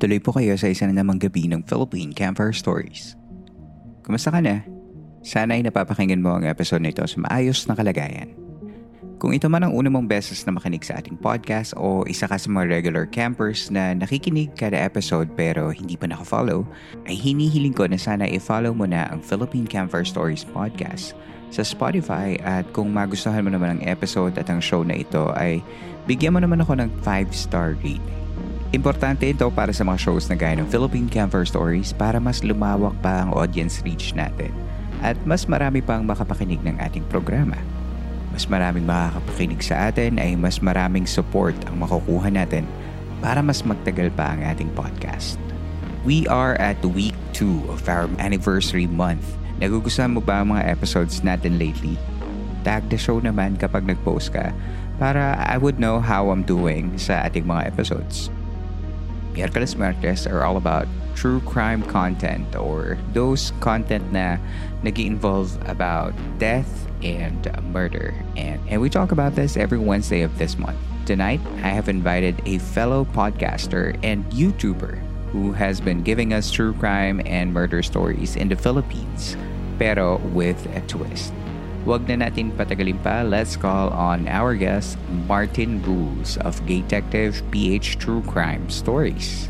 Tuloy po kayo sa isa na namang gabi ng Philippine Campfire Stories. Kumusta ka na? Sana ay napapakinggan mo ang episode nito sa maayos na kalagayan. Kung ito man ang una mong beses na makinig sa ating podcast o isa ka sa mga regular campers na nakikinig kada episode pero hindi pa nakafollow, ay hinihiling ko na sana i-follow mo na ang Philippine Campfire Stories podcast sa Spotify at kung magustuhan mo naman ang episode at ang show na ito ay bigyan mo naman ako ng 5-star rating. Importante ito para sa mga shows na gaya ng Philippine Camper Stories para mas lumawak pa ang audience reach natin at mas marami pang makapakinig ng ating programa. Mas maraming makakapakinig sa atin ay mas maraming support ang makukuha natin para mas magtagal pa ang ating podcast. We are at week 2 of our anniversary month. Nagugustuhan mo ba ang mga episodes natin lately? Tag the show naman kapag nag-post ka para I would know how I'm doing sa ating mga episodes. Miércoles Martes are all about true crime content or those content na nag involve about death and murder. And, and we talk about this every Wednesday of this month. Tonight, I have invited a fellow podcaster and YouTuber who has been giving us true crime and murder stories in the Philippines, pero with a twist. Wag na natin patagalin pa, let's call on our guest, Martin Rules of Gay Detective PH True Crime Stories.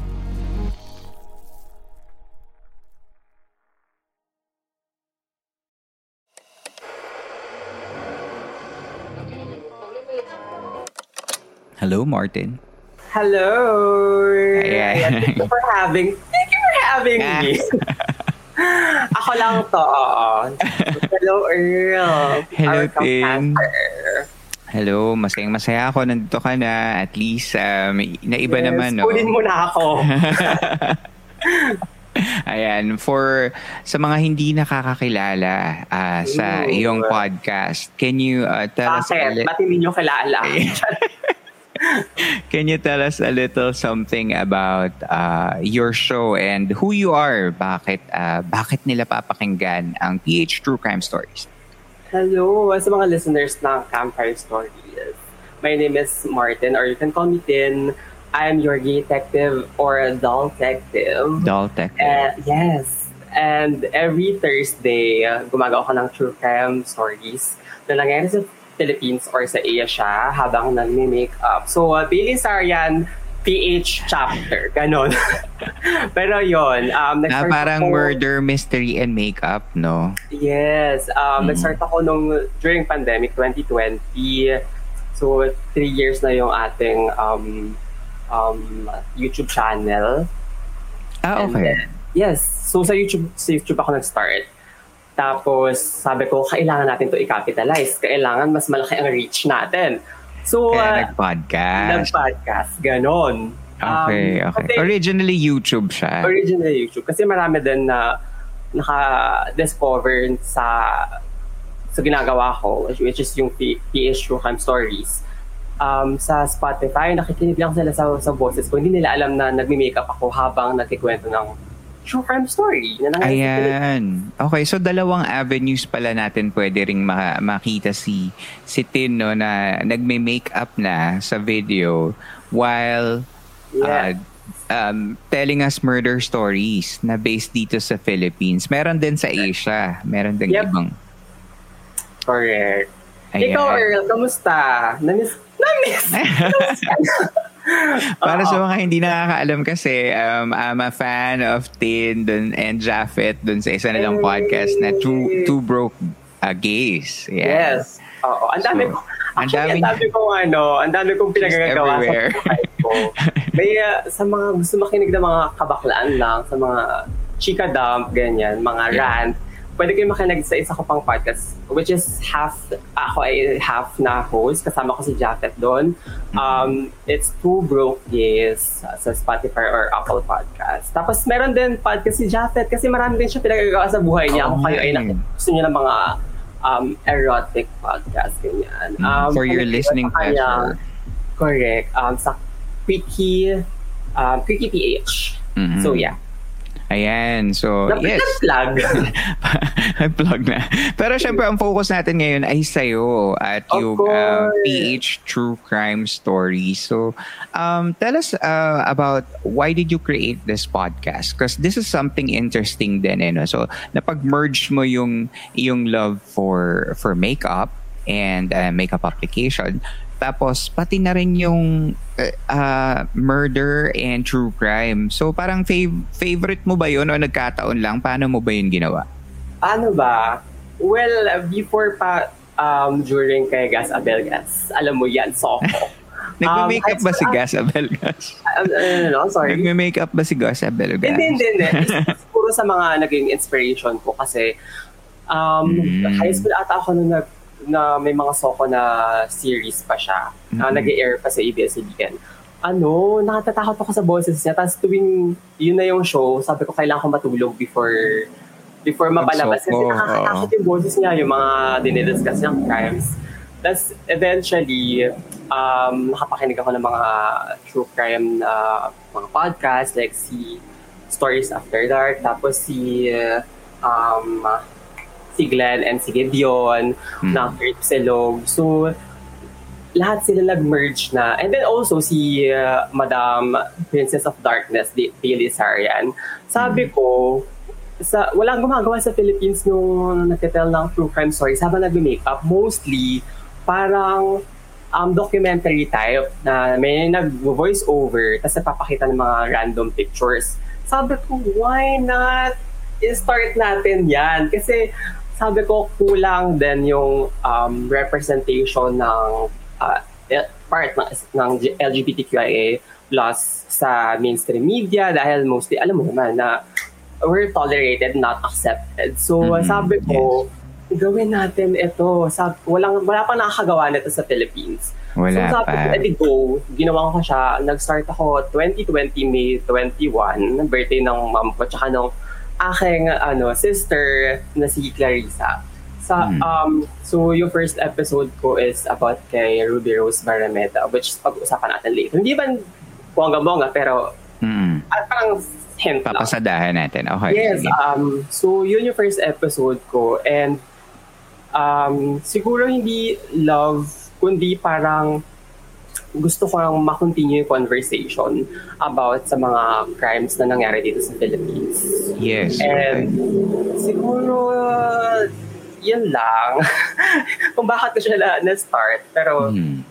Hello, Martin. Hello. Ayan. Thank you for having Thank you for having me. Ako lang to. Hello, Earl. Hello, compasser. Hello, masayang masaya ako. Nandito ka na. At least, um, naiba Yes, naman, no? Kunin mo na ako. Ayan, for sa mga hindi nakakakilala ah, sa Ooh. iyong podcast, can you uh, tell us a Bakit? Ba't hindi nyo kilala? can you tell us a little something about uh, your show and who you are? Bakit uh, bakit nila papakinggan ang PH True Crime Stories? Hello sa mga listeners ng Campfire Stories. My name is Martin or you can call me Tin. I'm your gay detective or doll detective. Doll Tech. Uh, yes. And every Thursday, gumagawa ko ng true crime stories na nangyari sa Philippines or sa Asia habang nagme-makeup. So, uh, Bailey Sarian, PH chapter. Ganon. Pero yon um, Na parang ako- murder, mystery, and makeup, no? Yes. Um, Mm. Nag-start ako nung during pandemic 2020. So, three years na yung ating um, um, YouTube channel. Ah, okay. then, yes. So sa YouTube, sa YouTube ako nag-start. Tapos sabi ko, kailangan natin to i-capitalize. Kailangan mas malaki ang reach natin. So, Kaya uh, nag-podcast. nag-podcast. Ganon. Okay, Um, okay. kasi- Originally YouTube siya. Originally YouTube. Kasi marami din na naka-discover sa sa ginagawa ko, which, is yung PH True Crime Stories. Um, sa Spotify, nakikinig lang sila sa, sa boses ko. Hindi nila alam na nagme-makeup ako habang nagkikwento ng true crime story. Sa Pilipinas. Ayan. Okay, so dalawang avenues pala natin pwede ring maka- makita si si Tin no na nagme-makeup na sa video while uh, Yeah. um, telling us murder stories na based dito sa Philippines. Meron din sa Asia. Meron din Yep. ibang. Correct. Ayan. Ikaw, Earl, kamusta? Namiss? Namiss! Para sa mga hindi nakakaalam kasi, um, I'm a fan of Tin dun, and Japheth dun sa isa nilang Hey. podcast na Two, two Broke uh, Gays. Yeah. Yes. Oo. Ang dami So, ko. ang Actually, daming- ang dami kong ano, ang dami kong pinagagawa sa buhay ko. May uh, sa mga gusto makinig ng mga kabaklaan lang, sa mga chika dump, ganyan, mga Yeah. rant, pwede kayo makinig sa isa ko pang podcast, which is half, ako ay half na host, kasama ko si Japheth doon. Mm-hmm. Um, it's Two Broke Gays uh, sa Spotify or Apple Podcast. Tapos meron din podcast si Japheth kasi marami din siya pinagagawa sa buhay niya. Kung kayo ay nak- gusto niyo ng mga um, erotic podcast, ganyan. Mm, Um, for your listening pleasure. Correct. Um, sa Quickie, um, Quickie PH. Mhm. So, yeah. Ayan. So, yes. Plug. Plug na. Pero syempre, ang focus natin ngayon ay sa'yo at Of yung uh, course. PH True Crime Story. So, um, tell us uh, about why did you create this podcast? Because this is something interesting din. Eh, no? So, napag-merge mo yung, yung love for, for makeup and uh, makeup application. Tapos, pati na rin yung uh, uh, murder and true crime. So, parang fav- favorite mo ba yun o nagkataon lang? Paano mo ba yun ginawa? ano ba? Well, before pa, um, during kay Gas Abelgas, alam mo yan, Soko. Nagme-makeup Um, ba si Gas Abelgas? Um, ano, no, sorry. Nagme-makeup ba si Gas Abelgas? Hindi, hindi, hindi. Siguro sa mga naging inspiration ko kasi um, Mm. high school ata ako nung nag, na may mga soko na series pa siya. na Mm. nag-air pa sa ABS-CBN. Ano, nakatatakot ako sa boses niya. Tapos tuwing yun na yung show, sabi ko kailangan ko matulog before before mapalabas. Kasi nakakatakot yung boses niya, yung mga dinidiscuss niyang crimes. Tapos eventually, um, nakapakinig ako ng mga true crime na mga podcast like si Stories After Dark, tapos si uh, um, si Glenn and si Gideon Mm. ng Trip Selog. So, lahat sila nag-merge na. And then also si uh, Madam Princess of Darkness, Bailey Sarian. Sabi ko, sa walang gumagawa sa Philippines nung nagtitel ng true crime stories habang nag-makeup. Mostly, parang um, documentary type na may nag-voice over tapos napapakita ng mga random pictures. Sabi ko, why not i-start natin yan? Kasi sabi ko, kulang din yung um, representation ng uh, eh, part ng, ng LGBTQIA plus sa mainstream media dahil mostly, alam mo naman na we're tolerated, not accepted. So, Mhm, sabi ko, gawin natin ito. Sab walang, wala pa nakakagawa nito sa Philippines. Wala so, sabi ko, pa. edi go. Ginawa ko siya. Nag-start ako 2020, May 21, birthday ng mom ko, tsaka ng aking ano, sister na si Clarissa. Sa, Hmm. um, so, yung first episode ko is about kay Ruby Rose Barameta, which pag-usapan natin later. Hindi ba bongga-bongga, pero Mm. ah, parang hint lang. Papasadahan natin. Okay. Yes, um, so yun yung first episode ko and um, siguro hindi love, kundi parang gusto ko lang makontinue yung conversation about sa mga crimes na nangyari dito sa Philippines. Yes. And siguro yun lang. Kung bakit ko siya na- na-start. Pero Mm.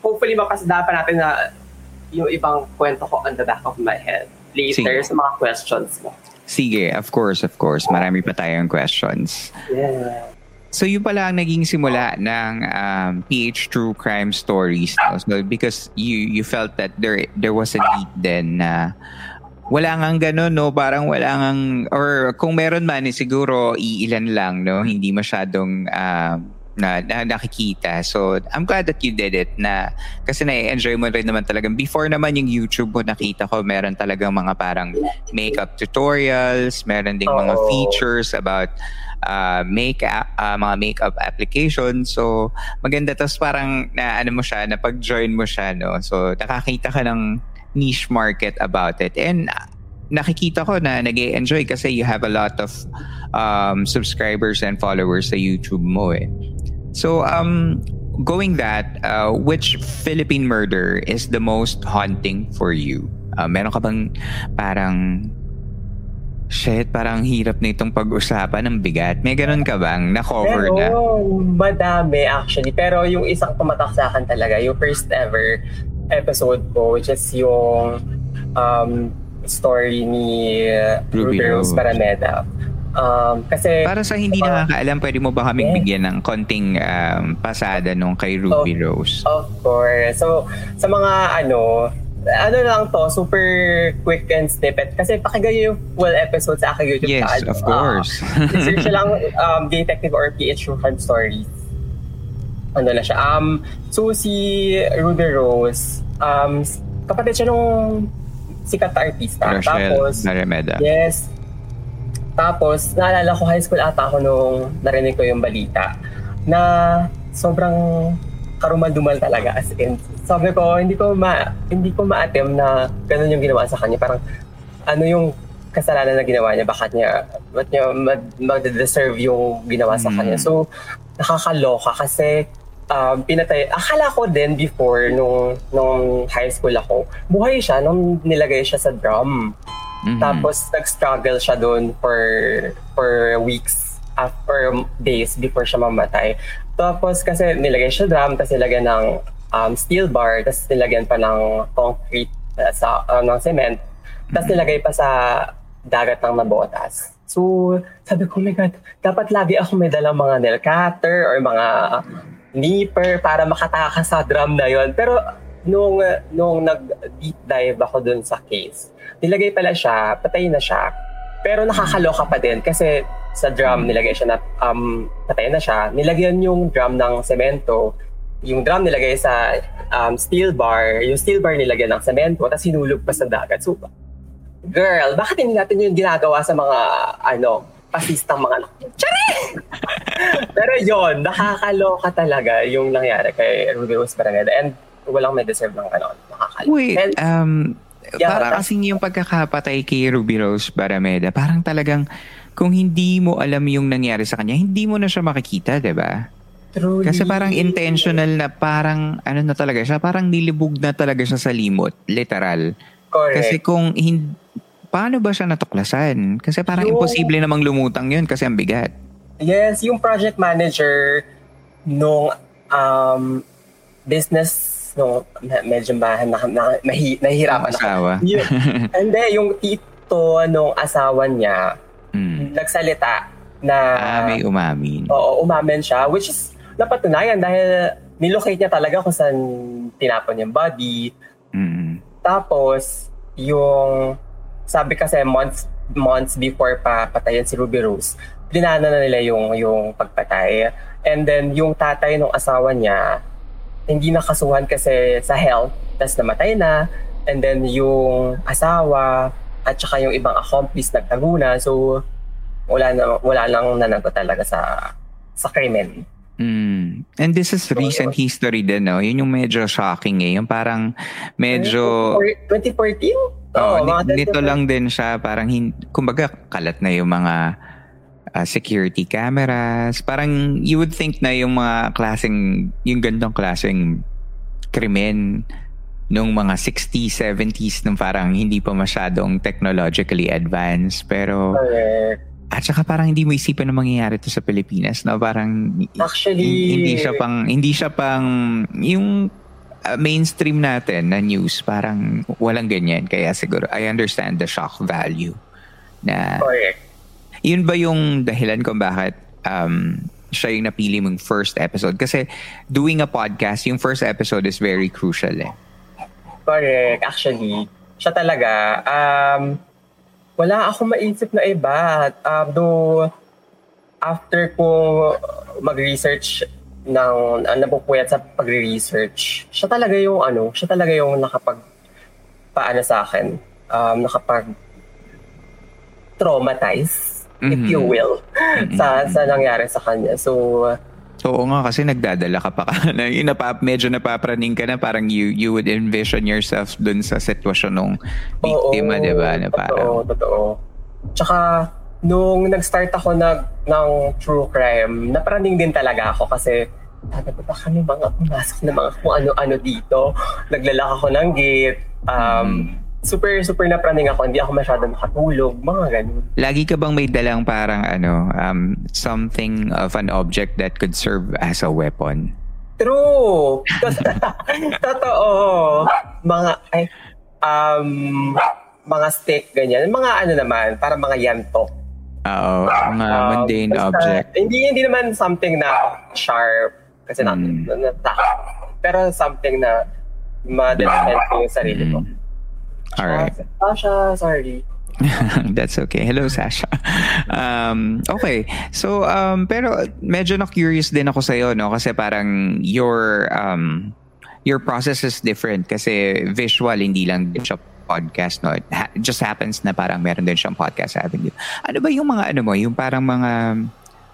hopefully mapasada pa natin na yung ibang kwento ko on the back of my head later Sige. sa mga questions mo. Sige, of course, of course. Marami pa tayong questions. Yeah. So yun pala ang naging simula ng um, PH True Crime Stories. No? So because you you felt that there there was a need then na wala ngang ganun, no? Parang wala ngang, or kung meron man, eh, siguro iilan lang, no? Hindi masyadong um, na, na nakikita. So, I'm glad that you did it na kasi na-enjoy mo rin naman talagang before naman yung YouTube mo nakita ko meron talagang mga parang makeup tutorials, meron ding mga features about uh, make uh, mga makeup applications. So, maganda tapos parang na ano mo siya, na pag-join mo siya, no. So, nakakita ka ng niche market about it. And uh, nakikita ko na nag enjoy kasi you have a lot of um, subscribers and followers sa YouTube mo eh. So, um, going that, uh, which Philippine murder is the most haunting for you? Uh, meron ka bang parang shit, parang hirap na itong pag-usapan ng bigat. May ganun ka bang na-cover na? Pero, madami actually. Pero yung isang tumatak sa akin talaga, yung first ever episode ko, which is yung um, story ni Ruby Ruby Rose. Parameda. Um, kasi, Para sa hindi nakakaalam, pwede mo ba kaming Yeah. bigyan ng konting um, pasada nung kay Ruby Rose? of course, so sa mga ano, ano lang to, super quick and snippet. Kasi pakinggan nyo yung full episode sa aking YouTube Yes, channel. of course. Ah, search lang um, Detective or PH True Crime Stories. Ano na siya. Um, so si Ruby Rose, um, kapatid siya nung sikat na artista. Rochelle Tapos, Naremeda. Yes. Tapos, naalala ko, high school ata ako nung narinig ko yung balita na sobrang karumal-dumal talaga as in. Sabi ko, hindi ko ma hindi ko ma-attempt na ganun yung ginawa sa kanya. Parang ano yung kasalanan na ginawa niya, bakit niya, ba't niya mag- mag-deserve yung ginawa sa Mm. kanya. So, nakakaloka kasi um, pinatay, akala ko din before nung, nung high school ako, buhay siya nung nilagay siya sa drum. Mhm. Tapos nag-struggle siya doon for for weeks after days before siya mamatay. Tapos kasi nilagay siya drum, tapos nilagyan ng um, steel bar, tapos nilagyan pa ng concrete uh, sa uh, ng cement. Tapos nilagay pa sa dagat ng nabotas. So, sabi ko, oh my God, dapat lagi ako may dalang mga nail cutter or mga nipper para makatakas sa drum na yon. Pero nung nung nag-deep dive ako dun sa case, nilagay pala siya, patay na siya. Pero nakakaloka pa din kasi sa drum nilagay siya na um, patay na siya. Nilagyan yung drum ng semento. Yung drum nilagay sa um, steel bar. Yung steel bar nilagyan ng semento tapos hinulog pa sa dagat. So, girl, bakit hindi natin yung ginagawa sa mga ano, pasistang mga anak? Tsari! Pero yon nakakaloka talaga yung nangyari kay Ruby Rose Paraneda and walang may deserve ng ganon. Nakakaloka. Wait, And, um, Yeah, para kasing yung pagkakapatay kay Ruby Rose Barameda, parang talagang kung hindi mo alam yung nangyari sa kanya, hindi mo na siya makikita, di ba? Truly, Kasi parang intentional na parang ano na talaga siya, parang nilibog na talaga siya sa limot, literal. Correct. Kasi kung hin- paano ba siya natuklasan? Kasi parang Yung- imposible namang lumutang yun kasi ang bigat. Yes, yung project manager nung um, business me- medyo ma, na, na, nahi, nahihirapan. Asawa. Yun. Hindi, yung tito nung asawa niya, Mm. nagsalita na Ah, may umamin. oo, umamin siya, which is napatunayan dahil nilocate niya talaga kung saan tinapon yung body. Mm. Tapos, yung sabi kasi months months before pa patayin si Ruby Rose, plinano na nila yung yung pagpatay. And then yung tatay ng asawa niya hindi nakasuhan kasi sa health, tapos namatay na. And then yung asawa at saka yung ibang accomplice nagtago na. So wala na wala lang nanagot talaga sa sa krimen. Mm. And this is recent history din, no? Yun yung medyo shocking eh. Yung parang medyo... 2014? Oh, Oo, mga nito 2014. lang din siya. Parang, hin- kumbaga, kalat na yung mga uh, security cameras. Parang, you would think na yung mga klaseng, yung gandong klaseng krimen nung mga 60s, 70s, nung parang hindi pa masyadong technologically advanced. Pero, Correct. At saka parang hindi mo isipan na mangyayari to sa Pilipinas. No? Parang, Actually, hindi siya pang hindi siya pang yung uh, mainstream natin na news parang walang ganyan kaya siguro I understand the shock value na Correct. yun ba yung dahilan kung bakit um siya yung napili mong first episode kasi doing a podcast yung first episode is very crucial eh Correct. Actually, siya talaga. Um, wala akong maisip na iba. Um, though, after ko mag-research ng uh, napupuyat sa pagre-research, siya talaga yung ano, siya talaga yung nakapag paano sa akin, um, nakapag traumatize, if Mhm. you will, sa sa nangyari sa kanya. So, Oo nga kasi nagdadala ka pa ka na yun, napa, medyo napapraning ka na parang you you would envision yourself dun sa sitwasyon ng biktima, di ba? Na Totoo, parang, totoo. Tsaka, nung nag-start ako nag, ng true crime, naparaning din talaga ako kasi sabi ko, baka may mga pumasok na mga kung ano-ano dito. Naglalak ako ng gate. Um, Super, super napraning ako. Hindi ako masyadong makatulog. Mga ganun. lagi ka bang may dalang parang ano, um, something of an object that could serve as a weapon? True! Totoo. Mga, ay, um, mga stick, ganyan. Mga ano naman, para mga yantok. Oo, mga Um, mundane basta, object. Hindi hindi naman something na sharp kasi na, Mm. na, na, pero something na ma-defend ko yung sarili ko. Alright. Sasha, sorry. That's okay. Hello, Sasha. Um, okay. So, um, pero medyo na-curious din ako sa'yo, no? Kasi parang your, um, your process is different. Kasi visual, hindi lang din siya podcast, no? It ha- just happens na parang meron din siyang podcast avenue. Ano ba yung mga, ano mo, yung parang mga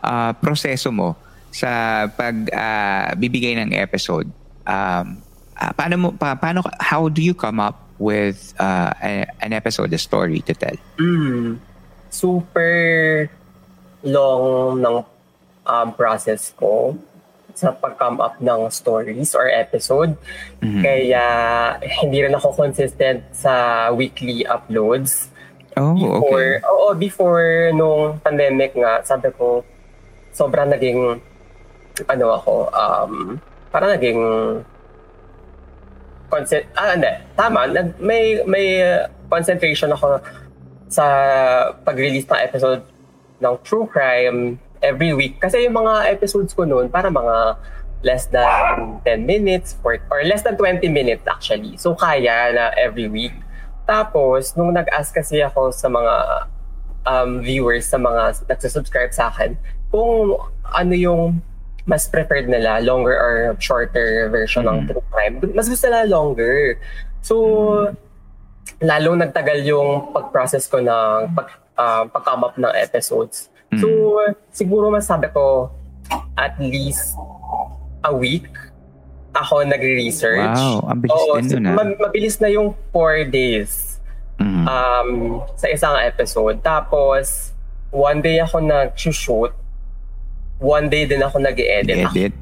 ah, proseso mo sa pag ah, bibigay ng episode? Um, ah, paano mo, pa, paano, how do you come up with uh, a- an episode, a story to tell? Mm, super long ng um, process ko sa pag-come up ng stories or episode. Kaya hindi rin ako consistent sa weekly uploads. Oh, before, okay. Oo, before nung pandemic nga, sabi ko, sobrang naging, ano ako, um, parang naging, concent ah, hindi, tama, nag, may, may uh, concentration ako sa pag-release ng episode ng True Crime every week. Kasi yung mga episodes ko noon, para mga less than 10 minutes or, or less than 20 minutes actually. So kaya na every week. Tapos, nung nag-ask kasi ako sa mga um, viewers, sa mga nagsusubscribe sa akin, kung ano yung mas preferred nila, longer or shorter version ng true crime. Mas gusto nila longer. So, lalo nagtagal yung pag-process ko ng pag, uh, pag-come up ng episodes. So, siguro masabi ko, at least a week ako nagre-research. Wow, ang bilis Oo, din nun, ah. ma- mabilis na yung four days Mhm. um, sa isang episode. Tapos, one day ako nag-shoot. One day din ako nag-edit. edit.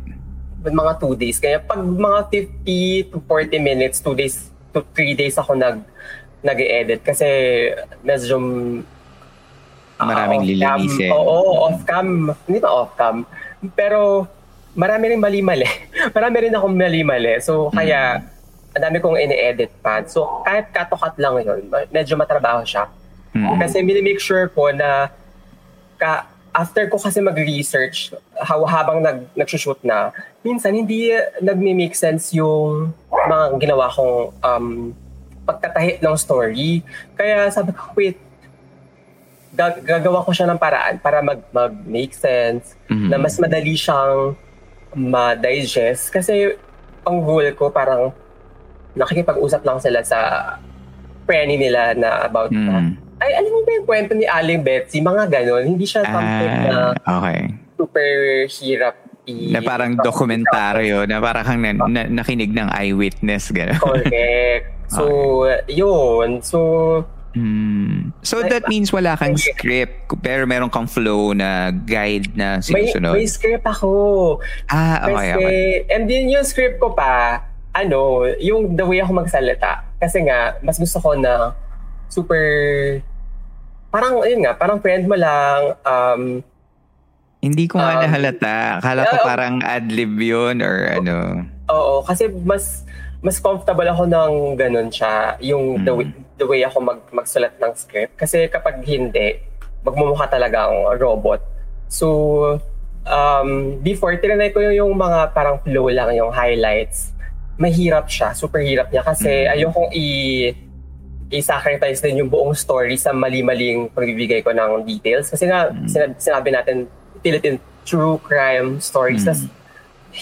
With mga two days. Kaya pag mga 50 to 40 minutes, two days to three days ako nag nag-edit. Kasi medyo ah, Maraming lilinisin. Oo, off-cam. Hindi na off-cam. Pero marami rin mali-mali. marami rin akong mali-mali. So, kaya ang dami kong ini-edit pa. So, kahit cut-to-cut lang yun, medyo matrabaho siya. Mm. Kasi minimake sure ko na ka, after ko kasi mag-research how, habang nag, nagsushoot na, minsan hindi nagme-make sense yung mga ginawa kong um, pagkatahi ng story. Kaya sabi ko, wait, gag- gagawa ko siya ng paraan para mag, mag-make sense, Mhm. na mas madali siyang ma-digest. Kasi ang goal ko parang nakikipag-usap lang sila sa penny nila na about na, Mm. Ay, alam mo ba yung kwento ni Aling Betsy? Mga ganon. Hindi siya something na Ah, okay. super hirap i- Na parang dokumentaryo, na parang kang na, na- nakinig ng eyewitness, gano'n. Correct. So, yun. So, Mm. So that means wala kang script, pero meron kang flow na guide na may, sinusunod. may script ako. ah, okay, Kasi, okay. and then yung script ko pa, ano, yung the way ako magsalita. Kasi nga, mas gusto ko na super, parang, yun nga, parang friend mo lang, um, Hindi ko nga um, nahalata. Akala ko ah, parang ad-lib yun or ano. Oo, kasi mas mas comfortable ako ng ganun siya, yung the, Mm. way, the way ako mag, magsulat ng script. Kasi kapag hindi, magmumukha talaga ang robot. So, um, before, tinanay ko yung, yung mga parang flow lang, yung highlights. Mahirap siya, super hirap niya. Kasi ayokong i i-sacrifice din yung buong story sa mali-maling pagbibigay ko ng details. Kasi nga, sinab- sinabi natin, Philippine true crime stories. Tas,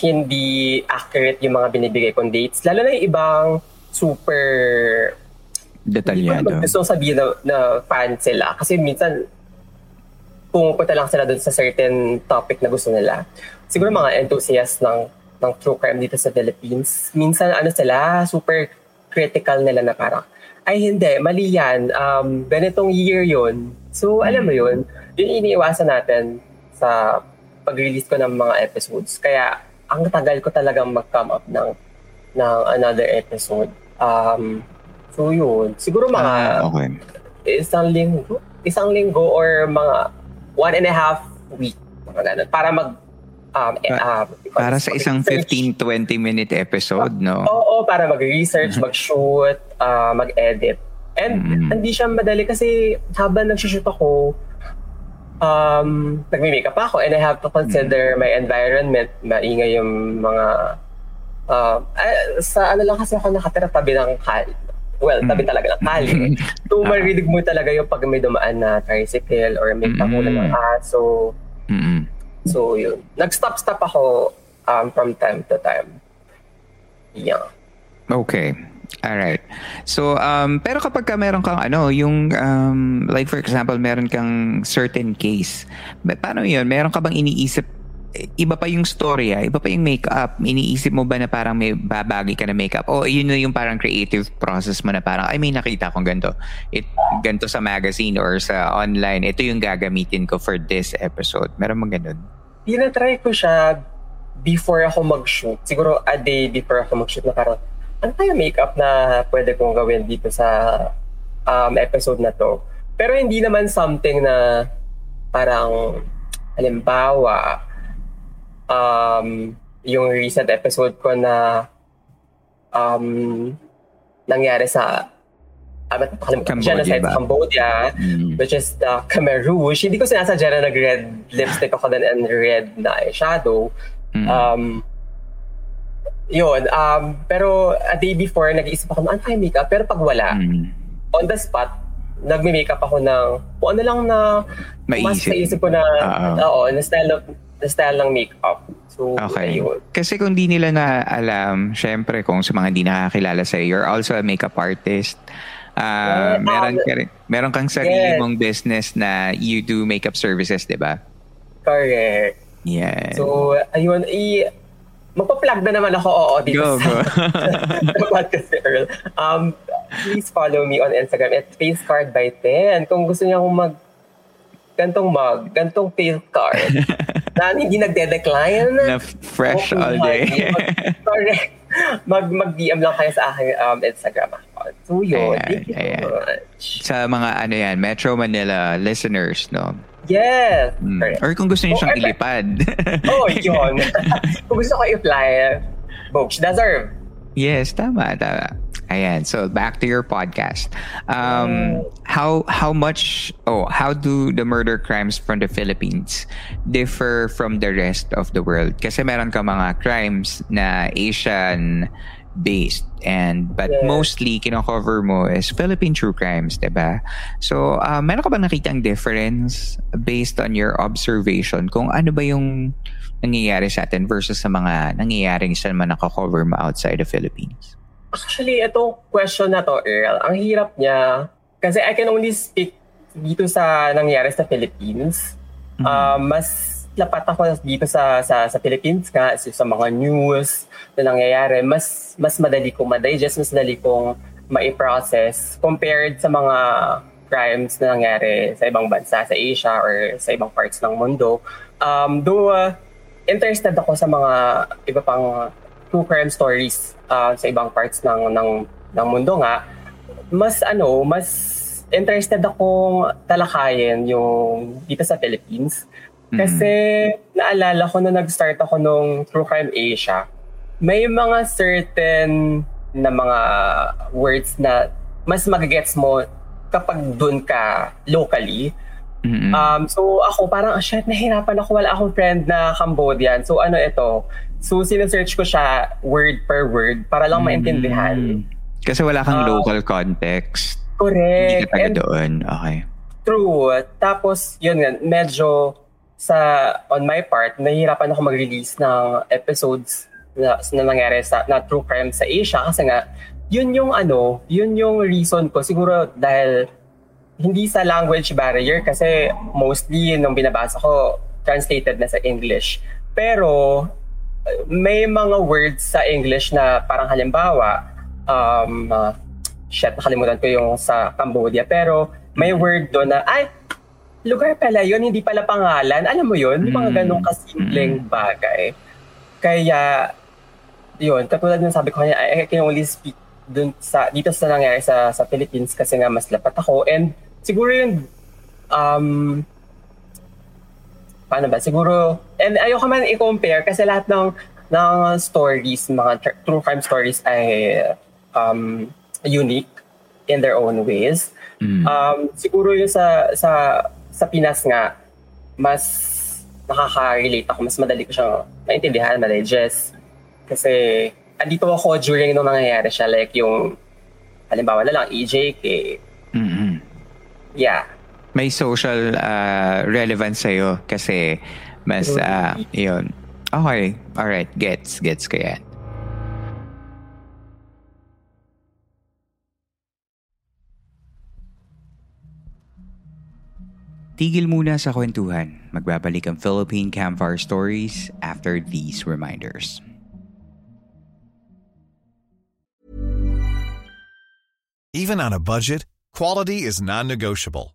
hindi accurate yung mga binibigay kong dates. Lalo na yung ibang super Detalyado. Hindi gusto sabihin na, na fan sila. Kasi minsan, pumupunta lang sila doon sa certain topic na gusto nila. Siguro mga enthusiasts ng, ng true crime dito sa Philippines, minsan ano sila, super critical nila na parang, ay hindi, mali yan. Um, ganitong year yun. So, alam mo yun, yun iniiwasan natin sa pag-release ko ng mga episodes. Kaya, ang tagal ko talagang mag-come up ng, ng another episode. Um, So yun, siguro mga Ah, okay. isang linggo, isang linggo or mga one and a half week, mga ganun, para mag um, eh, Pa- um, Para sa isang mag-research. 15-20 minute episode, no? Oo, para mag-research, mag-shoot, uh, mag-edit. And Mm. hindi siya madali kasi habang nag-shoot ako, um, nagme-makeup ako and I have to consider my environment, maingay yung mga uh, sa ano lang kasi ako nakatira tabi ng kal. Well, tabi talaga ng kali. So, marinig mo talaga yung pag may dumaan na tricycle or may takulan ng aso. Mm-mm. So, yun. Nag-stop-stop ako um, from time to time. Yeah. Okay. All right. So, um, pero kapag ka meron kang ano, yung, um, like for example, meron kang certain case, paano yun? Meron ka bang iniisip, iba pa yung story, ah, iba pa yung makeup, iniisip mo ba na parang may babagi ka na makeup? O yun na yung parang creative process mo na parang, ay may nakita akong ganito. It, ganito sa magazine or sa online, ito yung gagamitin ko for this episode. Meron mo ganun? Tinatry ko siya before ako mag-shoot. Siguro a day before ako mag-shoot na parang, ano kaya makeup na pwede kong gawin dito sa um, episode na to? Pero hindi naman something na parang, halimbawa, um, yung recent episode ko na um, nangyari sa ah? Cambodia genocide ba? sa Cambodia, Mm. which is the Khmer Rouge. Hindi ko sinasadya na nag-red lipstick ako din and red na eyeshadow. Mm. Um, yun. Um, pero a day before, nag-iisip ako, ano kaya makeup? Pero pag wala, Mm. on the spot, nagme-makeup ako ng kung ano lang na mas Maisip. naisip ko na, Oo. oo, na style, of, na style ng makeup. So, Okay. ayun. Kasi kung di nila na alam, syempre kung sa mga hindi nakakilala sa'yo, you're also a makeup artist. Ah, Yeah. meron, ka rin, meron kang sarili Yes. mong business na you do makeup services, di ba? Correct. Yeah. So, ayun, i magpa-plug na naman ako, oo, dito Go, sa, podcast ni Earl. Um, please follow me on Instagram at facecard by 10. Kung gusto niyo akong mag gantong mug, gantong face card, na hindi nagde-decline. na fresh Okay, all day. mag- Correct. Mag, mag-DM lang kayo sa aking um, Instagram account. So yun, Ayan, thank you ayan. so much. sa mga ano yan, Metro Manila listeners, no? Yes. Mm. Correct. Or kung gusto niyo Oh, siyang ilipad. Oh, yun. Kung gusto ko i-fly, Box, deserve. Yes, tama, tama. Ayan, so back to your podcast. Um, how how much oh how do the murder crimes from the Philippines differ from the rest of the world? Kasi meron ka mga crimes na Asian based and but Yes. mostly kino-cover mo is Philippine true crimes, 'di ba? So, uh, meron ka ba nakitang difference based on your observation kung ano ba yung nangyayari sa atin versus sa mga nangyayaring sa mga nakakover mo outside the Philippines? Actually, itong question na to, Earl, ang hirap niya. Kasi I can only speak dito sa nangyari sa Philippines. Ah, mas lapat ako dito sa sa sa Philippines nga so, sa mga news na nangyayari mas mas madali kong ma-digest mas madali kong ma-process compared sa mga crimes na nangyari sa ibang bansa sa Asia or sa ibang parts ng mundo um though uh, interested ako sa mga iba pang true crime stories uh, sa ibang parts ng ng ng mundo nga mas ano mas interested akong talakayin yung dito sa Philippines kasi naalala ko na nag-start ako nung True Crime Asia may mga certain na mga words na mas magagets mo kapag dun ka locally Mm-mm. Um, so ako parang, ah, shit, nahirapan ako. Wala akong friend na Cambodian. So ano ito? So sinesearch ko siya word per word para lang maintindihan. Mm. Kasi wala kang Ah. local context. Hindi Correct. ka taga And doon. Okay. true. Tapos, yun nga, medyo sa on my part, nahihirapan ako mag-release ng episodes na, na nangyari sa na true crime sa Asia kasi nga yun yung ano, yun yung reason ko siguro dahil hindi sa language barrier kasi mostly nung binabasa ko translated na sa English. Pero may mga words sa English na parang halimbawa um uh, shit nakalimutan ko yung sa Cambodia pero may word doon na ay lugar pala yun, hindi pala pangalan. Alam mo yun, mm. mga ganong kasimpleng bagay. Kaya, yun, katulad ng sabi ko kanya, I, I can only speak dun sa, dito sa nangyari sa, sa Philippines kasi nga mas lapat ako. And siguro yun, um, paano ba? Siguro, and ayoko man i-compare kasi lahat ng, ng stories, mga true crime stories ay um, unique in their own ways. Mm. Um, siguro yung sa, sa sa Pinas nga, mas nakaka-relate ako, mas madali ko siyang maintindihan, ma-digest. Kasi, andito ako during nung nangyayari siya, like yung, halimbawa na lang, EJK. Mm-hmm. Yeah. May social uh, relevance sa'yo kasi mas, uh, yun. Okay, alright, gets, gets ko yan. Tigil muna sa kwentuhan. Magbabalik ang Philippine Campfire Stories after these reminders. Even on a budget, quality is non-negotiable.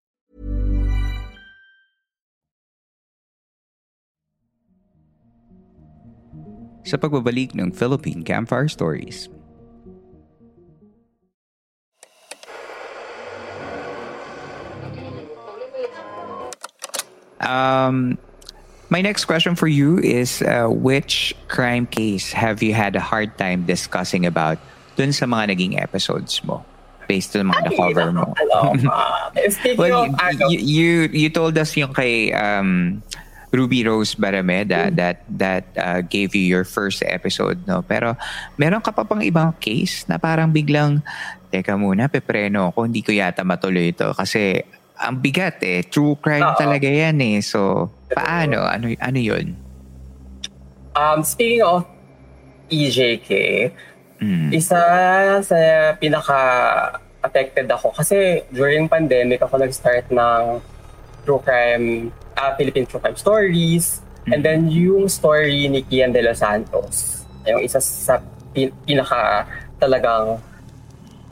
Sa pagbabalik ng Philippine Campfire Stories. Um, my next question for you is uh, which crime case have you had a hard time discussing about dun sa mga naging episodes mo? Based on mga na-cover mo. well, you, you, you told us yung kay um, Ruby Rose Barameda mm. that that uh, gave you your first episode no pero meron ka pa pang ibang case na parang biglang teka muna pepreno ako hindi ko yata matuloy ito kasi ang bigat eh. True crime Uh-oh. talaga yan eh. So, paano? Ano, ano yun? Um, speaking of EJK, mm. isa sa pinaka-affected ako kasi during pandemic ako nag-start ng true crime, uh, Philippine true crime stories. Mm. And then yung story ni Kian De Los Santos, yung isa sa pin- pinaka talagang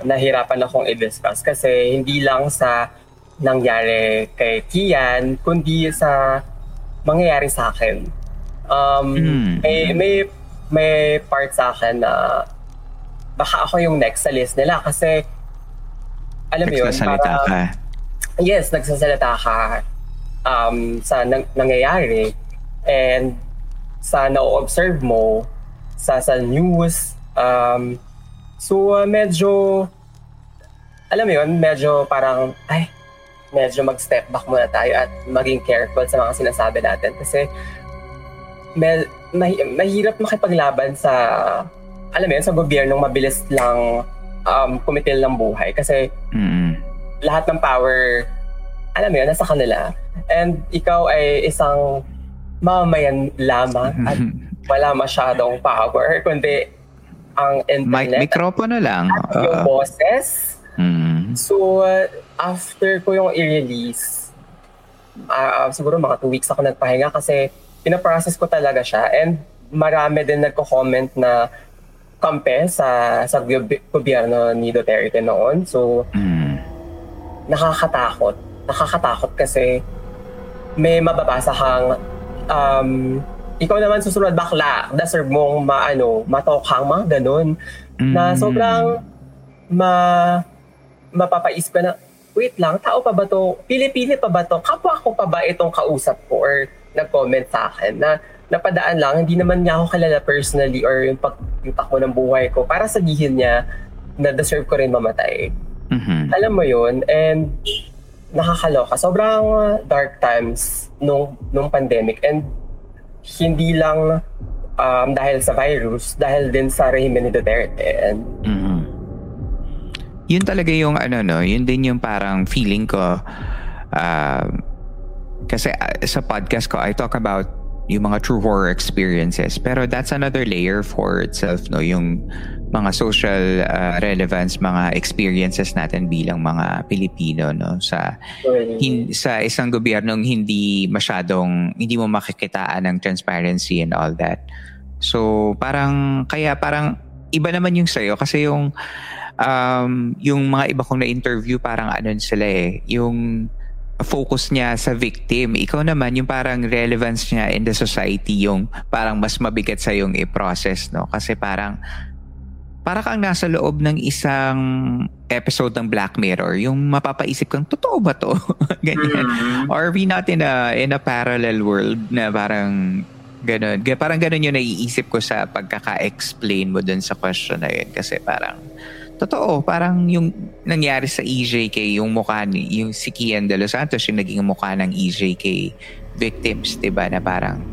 nahirapan akong i-discuss kasi hindi lang sa nangyari kay Kian, kundi sa mangyayari sa akin. Um, mm. may, may, may part sa akin na baka ako yung next sa list nila kasi alam mo yun, para, ka. Yes, nagsasalita ka um, sa nang, nangyayari and sa na-observe mo sa sa news um, so uh, medyo alam mo yun, medyo parang ay medyo mag-step back muna tayo at maging careful sa mga sinasabi natin. Kasi med- mahi- mahirap makipaglaban sa, alam mo yun, sa gobyernong mabilis lang um, kumitil ng buhay. Kasi Mm-mm. lahat ng power, alam mo yun, nasa kanila. And ikaw ay isang mamamayan lamang at wala masyadong power, kundi ang Mic- internet mikropono lang. at yung Oo. boses. Mm. So, uh, after ko yung i-release, ah, ah, siguro mga two weeks ako nagpahinga kasi pinaprocess ko talaga siya and marami din nagko-comment na kampe sa sa gob- gobyerno ni Duterte noon. So, Mm. nakakatakot. Nakakatakot kasi may mababasa kang um, ikaw naman susunod bakla, deserve mong maano, matokhang mga ganun. Na Mm. sobrang ma mapapaisip ka na, wait lang, tao pa ba to? Pili-pili pa ba to? Kapwa ko pa ba itong kausap ko or nag-comment sa akin na napadaan lang, hindi naman niya ako kilala personally or yung, pag, yung takbo ng buhay ko para sabihin niya na deserve ko rin mamatay. Mhm. Alam mo yun, and nakakaloka. Sobrang uh, dark times nung, nung pandemic and hindi lang um, dahil sa virus, dahil din sa rehimen ni Duterte. And Mhm. Yun talaga yung ano no, yun din yung parang feeling ko ah, kasi ah, sa podcast ko I talk about yung mga true horror experiences pero that's another layer for itself no yung mga social ah, relevance mga experiences natin bilang mga Pilipino no sa hin- sa isang gobyernong hindi masyadong hindi mo makikitaan ng transparency and all that. So parang kaya parang iba naman yung sa'yo kasi yung um, yung mga iba kong na-interview parang ano sila eh yung focus niya sa victim. Ikaw naman yung parang relevance niya in the society yung parang mas mabigat sa yung i-process no kasi parang para kang nasa loob ng isang episode ng Black Mirror, yung mapapaisip kang, totoo ba to? Ganyan. Or are we not in a, in a parallel world na parang ganun. Ga- Parang ganun yung naiisip ko sa pagkaka-explain mo dun sa question na yun. Kasi parang, totoo, parang yung nangyari sa EJK, yung mukha ni, yung si Kian De Los Santos, yung naging mukha ng EJK victims, di ba? Na parang,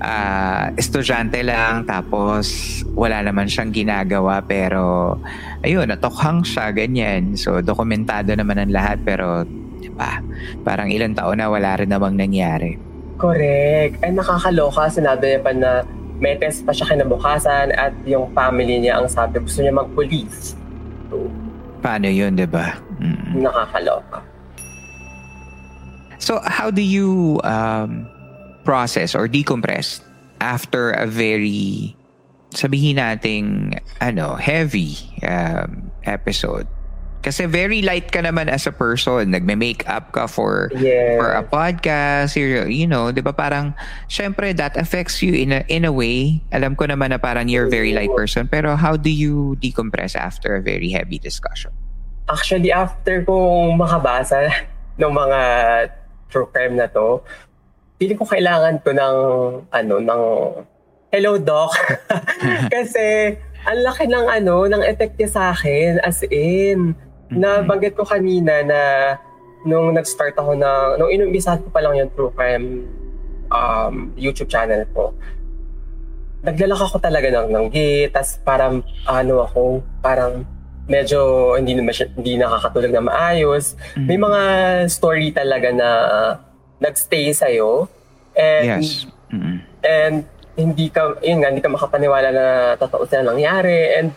ah, estudyante lang, tapos wala naman siyang ginagawa, pero, ayun, natokhang siya, ganyan. So, dokumentado naman ang lahat, pero, di ba? Parang ilang taon na wala rin namang nangyari. Correct. Ay, nakakaloka. Sinabi niya pa na may test pa siya kinabukasan at yung family niya ang sabi gusto niya mag-police. So, Paano yun, di ba? Mm. nakakaloka. So, how do you um, process or decompress after a very, sabihin nating, ano, heavy um, episode? Kasi very light ka naman as a person. Nagme-makeup ka for Yes. for a podcast. You, you know, di ba parang, syempre, that affects you in a, in a way. Alam ko naman na parang you're a very light person. Pero how do you decompress after a very heavy discussion? Actually, after kong makabasa ng mga true crime na to, feeling ko kailangan ko ng, ano, ng, hello doc. Kasi, ang laki ng, ano, ng effect niya sa akin, as in, nabanggit ko kanina na nung nag-start ako na, nung inumbisahan ko pa lang yung true crime um, YouTube channel ko, naglalak ako talaga ng, ng gate, tas parang, ano ako, parang medyo hindi siya, hindi nakakatulog na maayos. May mga story talaga na nagstay sa'yo. And, Yes. Mm-mm. and hindi ka, yun nga, hindi ka makapaniwala na totoo sila nangyari. And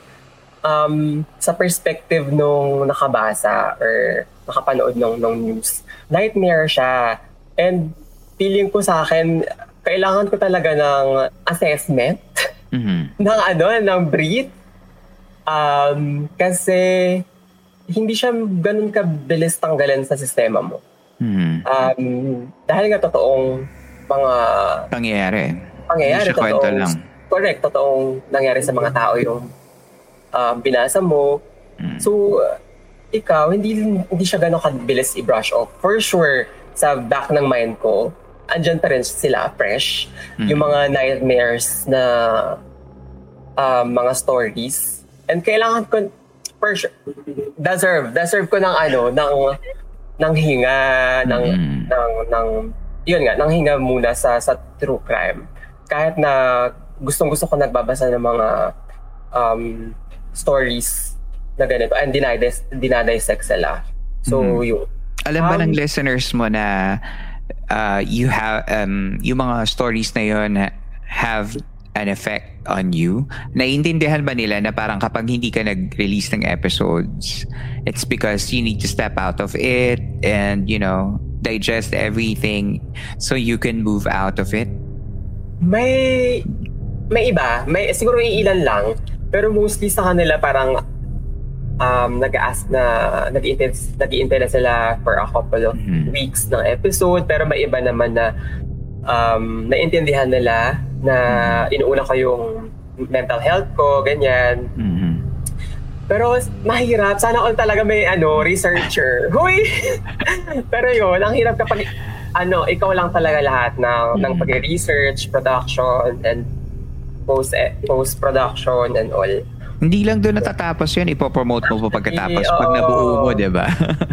um, sa perspective nung nakabasa or nakapanood ng, ng news, nightmare siya. And feeling ko sa akin, kailangan ko talaga ng assessment Mhm. ng ano, ng breathe. Um, kasi hindi siya ganun kabilis tanggalin sa sistema mo. Mhm. Um, dahil nga totoong mga Pangyayari. pangyayari, Hindi totoong, lang. correct, totoong nangyari sa mga tao yung um, binasa mo. Mm. So, uh, ikaw, hindi, hindi siya ganun kabilis i-brush off. For sure, sa back ng mind ko, andyan pa rin sila, fresh. Mm. Yung mga nightmares na um, mga stories. And kailangan ko, for sure, deserve, deserve ko ng ano, ng, ng hinga, ng, Mm. ng, ng, yun nga, ng hinga muna sa, sa true crime. Kahit na gustong gusto ko nagbabasa ng mga um, stories na ganito and dinadis, dinadissect sila. So, Mhm. yun. Alam ba Um, ng listeners mo na uh, you have um, yung mga stories na yon have an effect on you? Naiintindihan ba nila na parang kapag hindi ka nag-release ng episodes, it's because you need to step out of it and, you know, digest everything so you can move out of it? May may iba, may siguro iilan lang, pero mostly sa kanila parang um, nag-ask na nag-intend nag na sila for a couple of Mhm. weeks ng episode pero may iba naman na um, naintindihan nila na inuuna ko yung mental health ko, ganyan. Mhm. Pero mahirap. Sana all talaga may ano, researcher. Huy! Pero yun, ang hirap kapag ano, ikaw lang talaga lahat ng, ng pag-research, production, and post post production and all. Hindi lang doon natatapos yun, ipopromote mo pa pagkatapos pag nabuo mo, di ba?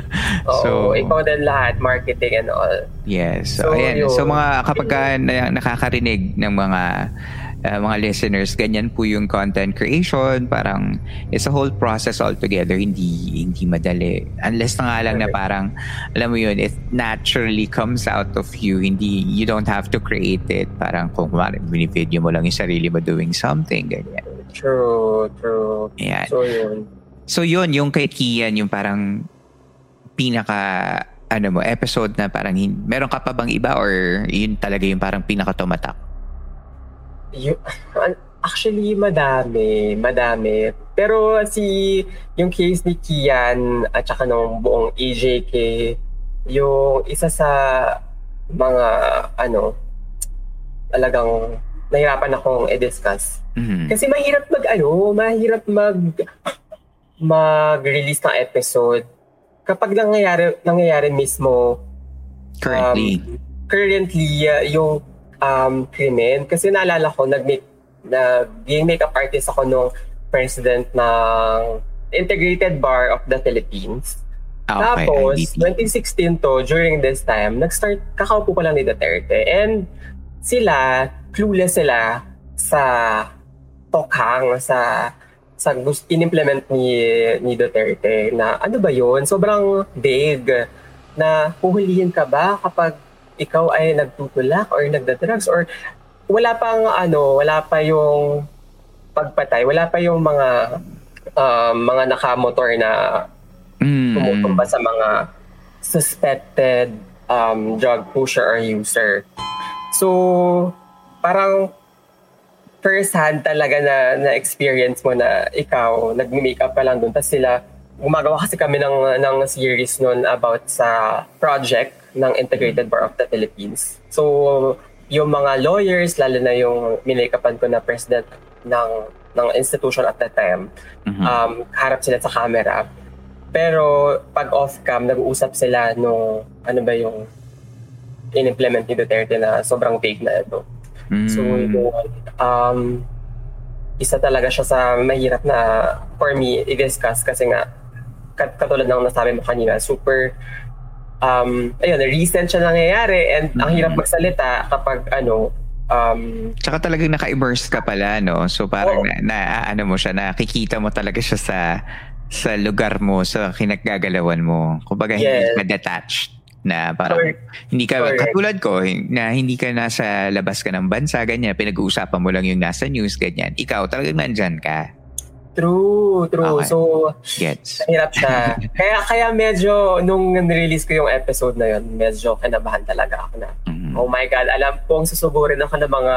Oo, ikaw din lahat, marketing and all. Yes. So, So, ayan. yun. So, mga kapag ka na, nakakarinig ng mga uh, mga listeners, ganyan po yung content creation. Parang it's a whole process altogether. Hindi hindi madali. Unless na nga lang na parang, alam mo yun, it naturally comes out of you. Hindi, you don't have to create it. Parang kung video mo lang yung sarili mo doing something, ganyan. True, true. Ayan. So yun. So yun, yung kay Kian, yung parang pinaka ano mo, episode na parang meron ka pa bang iba or yun talaga yung parang pinaka tumatak? Yung, actually, madami. Madami. Pero si, yung case ni Kian at saka ng buong AJK, yung isa sa mga, ano, talagang nahirapan akong i-discuss. Mhm. Kasi mahirap mag, ano, mahirap mag, mag-release ng episode kapag nangyayari, nangyayari mismo Currently. Um, currently, uh, yung um, krimen. Kasi naalala ko, nag-make, naging makeup artist ako nung president ng Integrated Bar of the Philippines. Ah, okay, Tapos, IDP. 2016 to, during this time, nag-start, kakaupo pa lang ni Duterte. And sila, clueless sila sa tokhang, sa sa gus- in-implement ni, ni Duterte na ano ba yun? Sobrang vague na huhulihin ka ba kapag ikaw ay nagtutulak or nagda-drugs or wala pang ano, wala pa yung pagpatay, wala pa yung mga um, mga nakamotor na Mm. tumutumba sa mga suspected um, drug pusher or user. So, parang first hand talaga na na-experience mo na ikaw, nag-makeup ka lang doon. Tapos sila, gumagawa kasi kami ng, ng series noon about sa project ng Integrated Bar of the Philippines. So, yung mga lawyers, lalo na yung minakapan ko na president ng ng institution at that time, Mhm. um, harap sila sa camera. Pero pag off-cam, nag-uusap sila nung ano ba yung in-implement ni Duterte na sobrang vague na ito. Mm. So, yun, um, isa talaga siya sa mahirap na for me i-discuss kasi nga kat- katulad ng nasabi mo kanina, super um, ayun, recent siya nangyayari and ang hirap magsalita kapag ano, um, Tsaka talagang naka-immerse ka pala, no? So parang Oo. na, na, ano mo siya, nakikita mo talaga siya sa sa lugar mo, sa kinagagalawan mo. Kumbaga, hindi Yes. ka detached na parang Correct. hindi ka, Correct. katulad ko, na hindi ka nasa labas ka ng bansa, ganyan, pinag-uusapan mo lang yung nasa news, ganyan. Ikaw, talagang nandyan ka. True, true. Okay. So, Gets. Mahirap siya. kaya kaya medyo nung release ko yung episode na yun, medyo kinabahan talaga ako na. Mhm. Oh my God, alam kong susugurin ako ng mga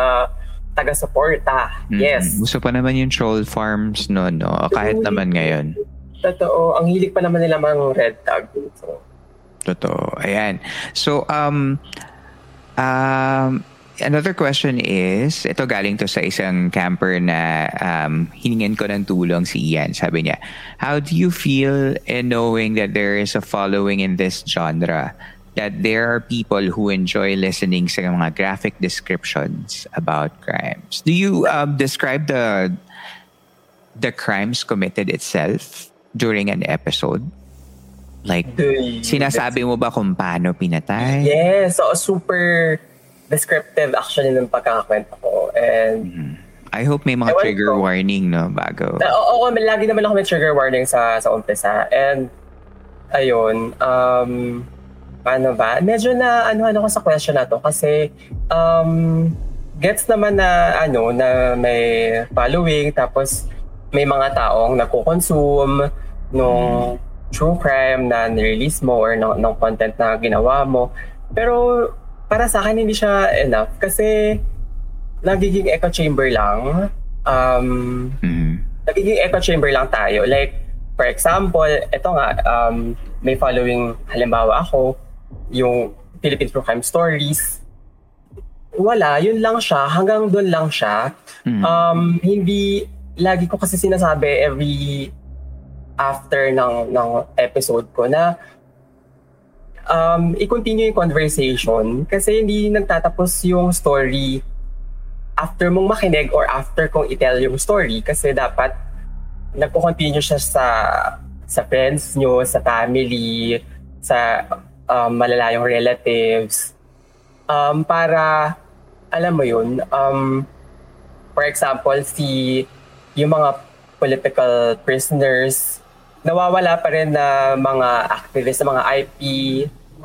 taga-suporta. Mhm. Yes. Gusto pa naman yung troll farms no, no? Kahit True. naman ngayon. Totoo. Ang hilig pa naman nila mga red tag. So, Totoo. Ayan. So, um, um, another question is, ito galing to sa isang camper na um, hiningin ko ng tulong si Ian. Sabi niya, how do you feel in knowing that there is a following in this genre? That there are people who enjoy listening sa mga graphic descriptions about crimes. Do you um, describe the the crimes committed itself during an episode? Like, Dude, Sinasabi mo ba kung paano pinatay? Yes. So, super descriptive actually ng pagkakakwento ko. And I hope may mga trigger ko. warning, no? Bago. Na, oo, oo, lagi naman ako may trigger warning sa sa umpisa. And, ayun, um, paano ba? Medyo na, ano, ano ko sa question na to kasi, um, gets naman na, ano, na may following, tapos may mga taong nagko-consume nung true crime na nirelease mo or ng, ng content na ginawa mo. Pero, para sa akin, hindi siya enough kasi nagiging echo chamber lang. Um, Mhm. nagiging echo chamber lang tayo. Like, for example, ito nga, um, may following, halimbawa ako, yung Philippine True Crime Stories. Wala, yun lang siya. Hanggang doon lang siya. Mhm. Um, hindi, lagi ko kasi sinasabi every after ng, ng episode ko na um, i-continue yung conversation kasi hindi nagtatapos yung story after mong makinig or after kong i-tell yung story kasi dapat nagko-continue siya sa sa friends nyo, sa family, sa um, malalayong relatives. Um, para alam mo yun um, for example si yung mga political prisoners nawawala pa rin na mga activists, mga IP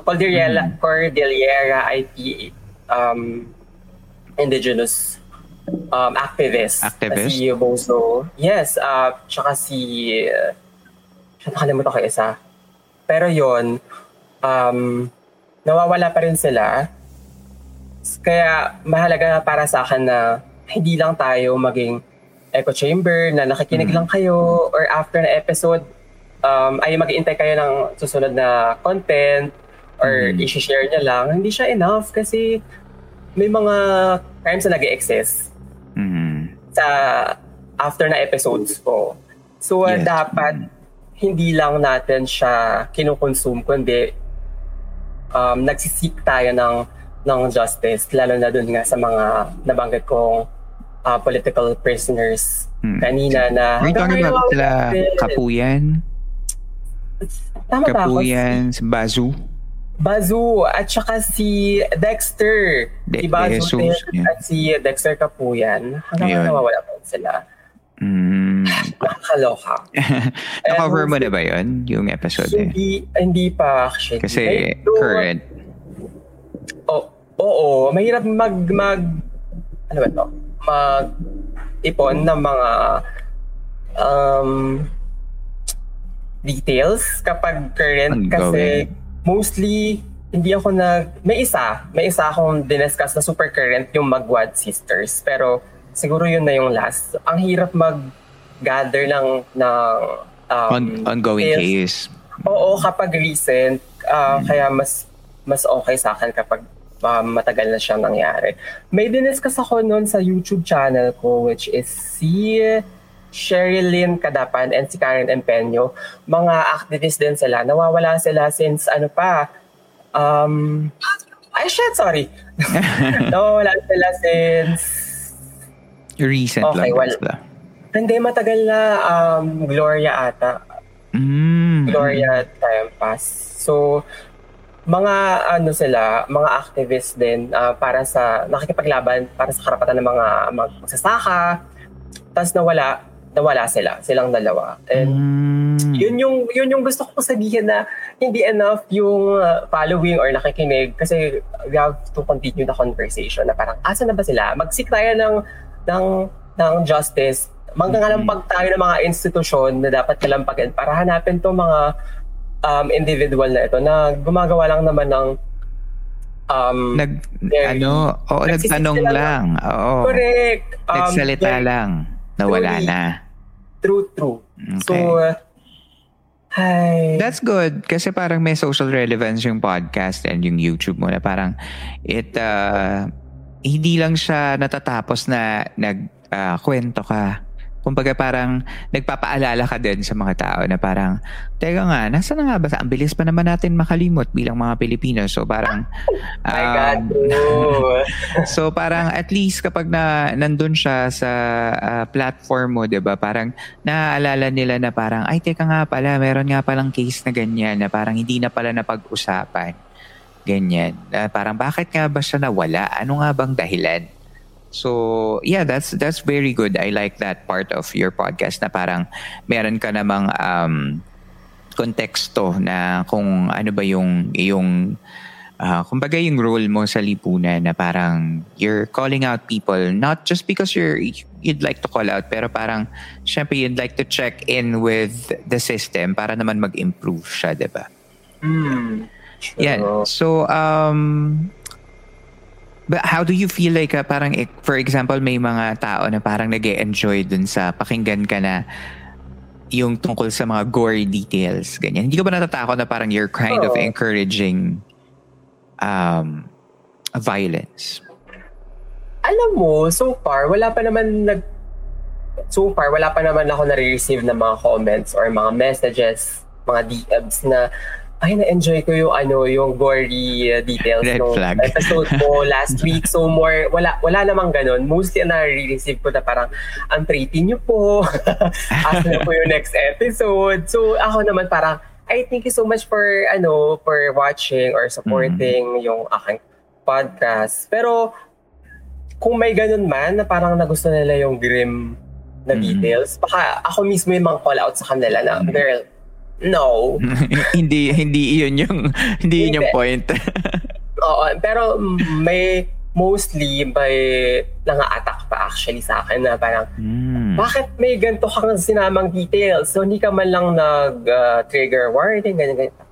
Cordillera, Cordillera IP um, indigenous um, activists. Activist? Si Bozo. Yes, uh, tsaka si... Uh, nakalimutan ko isa. Pero yon um, nawawala pa rin sila. Kaya mahalaga para sa akin na hindi lang tayo maging echo chamber na nakikinig lang kayo or after na episode um, ay mag-iintay kayo ng susunod na content or i-share niya lang. Hindi siya enough kasi may mga crimes na nag-exist Mhm. sa after na episodes ko. So uh, Yes. dapat hindi lang natin siya kinukonsume kundi um, nagsisik tayo ng ng justice lalo na dun nga sa mga nabanggit kong uh, political prisoners Hmm. kanina na Are you talking about sila wala rin. Kapuyan? Tama ba ako? Si Bazu? Bazu at saka si Dexter. De- si Bazu Jesus, din yeah. at si Dexter Kapuyan. Hanggang Ayun. nawawala pa sila. Mm. Nakakaloka. Na-cover mo na ba yun, yung episode eh? Hindi, hindi pa actually. Kasi Medyo- current. Oo, oo, mahirap mag, mag, ano ba to? Mag ipon ng mga um, details kapag current kasi Ongoing. mostly hindi ako nag may isa may isa akong diniscuss na super current yung Magwad Sisters pero siguro yun na yung last ang hirap mag gather ng ng um, On- ongoing details. case. Oo, kapag recent, ah, kaya mas mas okay sa akin kapag ah, matagal na siyang nangyari. May diniscuss ako noon sa YouTube channel ko which is si Sherilyn Kadapan and si Karen Empeño. Mga activists din sila. Nawawala sila since ano pa, um, ay shit, sorry. Nawawala sila since Recent Okay, lang. well- basta. hindi matagal na um, Gloria ata. Mm. Gloria Time Pass. So, mga ano sila, mga activists din ah, para sa nakikipaglaban para sa karapatan ng mga magsasaka. Tapos nawala, nawala sila, silang dalawa. And Mm. yun yung yun yung gusto ko sabihin na hindi enough yung uh, following or nakikinig kasi we have to continue the conversation na parang asa na ba sila magsik tayo ng ng ng justice manggangalampag tayo ng mga institusyon na dapat kalampagan para hanapin tong mga um, individual na ito na gumagawa lang naman ng um, Nag, very- ano, oo, nagtanong lang. lang. Oo. correct um, Nagsalita lang. Nawala na. True true so Okay. uh, hi That's good kasi parang may social relevance yung podcast and yung YouTube mo na parang it uh, hindi lang siya natatapos na nagkwento ka. Kumbaga parang nagpapaalala ka din sa mga tao na parang, teka nga, nasa na nga ba? Ang bilis pa naman natin makalimot bilang mga Pilipino. So parang, my God um, so parang at least kapag na nandun siya sa ah, platform mo, 'di ba? Parang naaalala nila na parang ay teka nga pala, meron nga palang case na ganyan na parang hindi na pala napag-usapan. Ganyan. Na parang bakit nga ba siya nawala? Ano nga bang dahilan? So, yeah, that's that's very good. I like that part of your podcast na parang meron ka namang um, konteksto na kung ano ba yung yung uh, kumbaga yung role mo sa lipunan na parang you're calling out people not just because you're you'd like to call out pero parang syempre you'd like to check in with the system para naman mag-improve siya, 'di ba? Mm. Yeah. So um But how do you feel like uh, parang for example may mga tao na parang nag enjoy dun sa pakinggan ka na yung tungkol sa mga gory details ganyan. Hindi ka ba natatakot na parang you're kind oh. of encouraging um violence? Alam mo, so far wala pa naman nag so far wala pa naman ako na-receive ng mga comments or mga messages, mga DMs na ay na-enjoy ko yung ano yung gory uh, details Red no flag. episode ko last week so more wala wala namang ganun mostly na receive ko na parang ang pretty niyo po asa na po yung next episode so ako naman parang I thank you so much for ano for watching or supporting mm-hmm. yung aking podcast pero kung may ganun man na parang nagusto nila yung grim na mm-hmm. details baka ako mismo yung mga call out sa kanila na mm-hmm. girl No. hindi hindi iyon yung hindi yun yung point. Oo, pero may mostly may nanga-attack pa actually sa akin na parang mm. bakit may ganito kang sinamang details? So hindi ka man lang nag uh, trigger warning ganyan ganyan.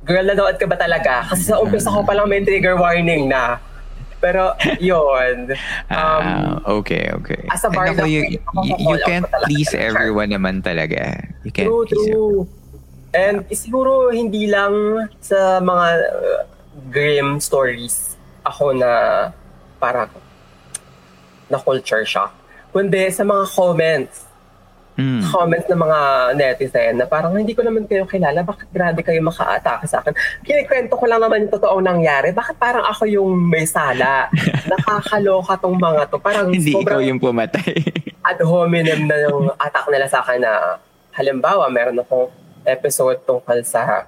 Girl, nanood ka ba talaga? Kasi sa umpisa ko pa lang may trigger warning na. Pero yun. Um, uh, okay, okay. As a bar, you, you, you can't please everyone naman talaga. You can't true, please true. Everyone. And siguro hindi lang sa mga uh, grim stories ako na para na culture shock. Kundi sa mga comments. Mm. Comments ng mga netizen na parang hindi ko naman kayo kilala. Bakit grabe kayo maka-atake sa akin? Kinikwento ko lang naman yung totoong nangyari. Bakit parang ako yung may sala? Nakakaloka tong mga to. Parang hindi ikaw yung pumatay. ad hominem na yung attack nila sa akin na halimbawa meron akong episode tungkol sa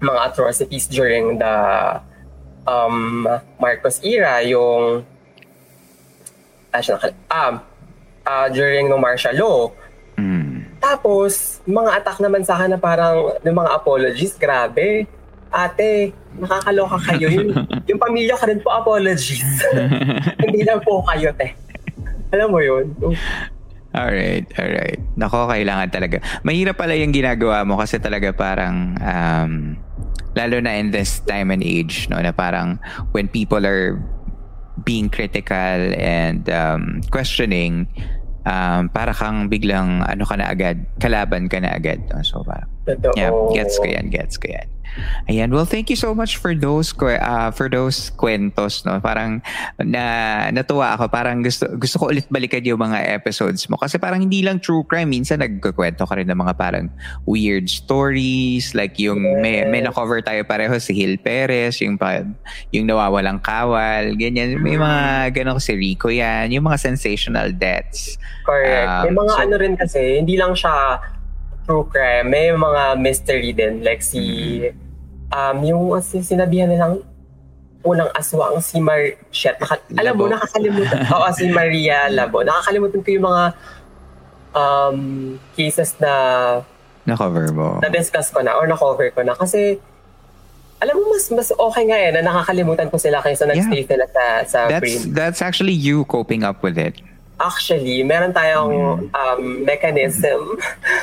mga atrocities during the um, Marcos era, yung ah, um, uh, during no martial law. Mm. Tapos, mga attack naman sa akin na parang yung mga apologies, grabe. Ate, nakakaloka kayo. Yung, yung pamilya ka rin po apologies. Hindi lang po kayo, te. Alam mo yun? Alright, alright. Nako, kailangan talaga. Mahirap pala yung ginagawa mo kasi talaga parang, um, lalo na in this time and age, no, na parang when people are being critical and um, questioning, um, para kang biglang ano ka na agad, kalaban ka na agad. No? So parang, yeah, gets ko yan, gets ko yan. Ayan, well thank you so much for those uh, for those kwentos no. Parang na natuwa ako, parang gusto gusto ko ulit balikan yung mga episodes mo. Kasi parang hindi lang true crime, minsan nagkukwento ka rin ng mga parang weird stories. Like yung may may na-cover tayo pareho si Hil Perez, yung pa, yung nawawalang kawal, ganyan. May mga ganun si Rico yan, yung mga sensational deaths. Correct. Um, may mga so, ano rin kasi, hindi lang siya true crime, may mga mystery din. Like si mm-hmm um, yung sinabihan nilang unang aswang si Mar... Shit, naka, alam mo, nakakalimutan. Oo, si Maria Labo. Nakakalimutan ko yung mga um, cases na na-cover mo. Na-discuss ko na or na-cover ko na. Kasi alam mo, mas mas okay nga eh na nakakalimutan ko sila kaysa nag-stay yeah. sila sa, sa that's, brain. That's actually you coping up with it. Actually, meron tayong um, mechanism.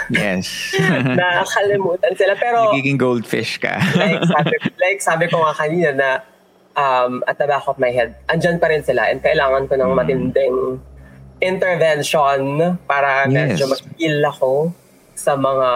Yes. na kalimutan sila. Pero, Nagiging goldfish ka. like, sabi, like sabi ko nga kanina na um, at the back of my head, andyan pa rin sila and kailangan ko ng mm. matinding intervention para yes. medyo mag-heal ako sa mga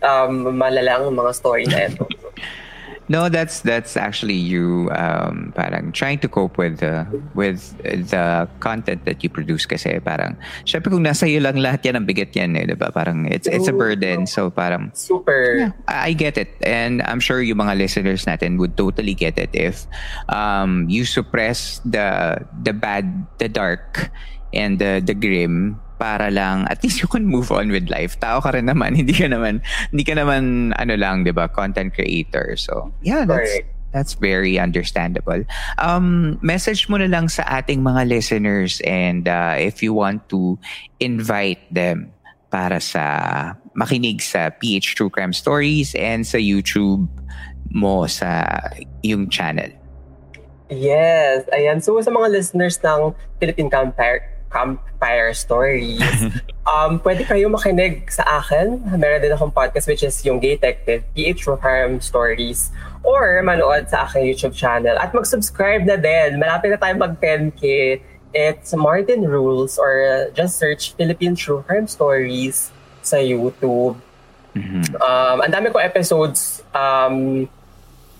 um, malalang mga story na ito. No, that's that's actually you um parang trying to cope with the with the content that you produce kasi parang syempre kung nasa iyo lang lahat yan ang bigat yan eh, 'di ba? Parang it's it's a burden. So parang super. Yeah, I get it. And I'm sure yung mga listeners natin would totally get it if um you suppress the the bad, the dark and the the grim para lang at least you can move on with life. Tao ka rin naman, hindi ka naman hindi ka naman ano lang, 'di ba, content creator. So, yeah, that's Correct. That's very understandable. Um, message mo na lang sa ating mga listeners and uh, if you want to invite them para sa makinig sa PH True Crime Stories and sa YouTube mo sa yung channel. Yes, ayan. So sa mga listeners ng Philippine Campfire, Campfire Stories, um, pwede kayo makinig sa akin. Meron din akong podcast which is yung Gay Detective, PH True Crime Stories, or manood sa aking YouTube channel. At mag-subscribe na din. Malapit na tayo mag-10K. It's Martin Rules or just search Philippine True Crime Stories sa YouTube. Mm-hmm. Um, ang dami ko episodes. Um,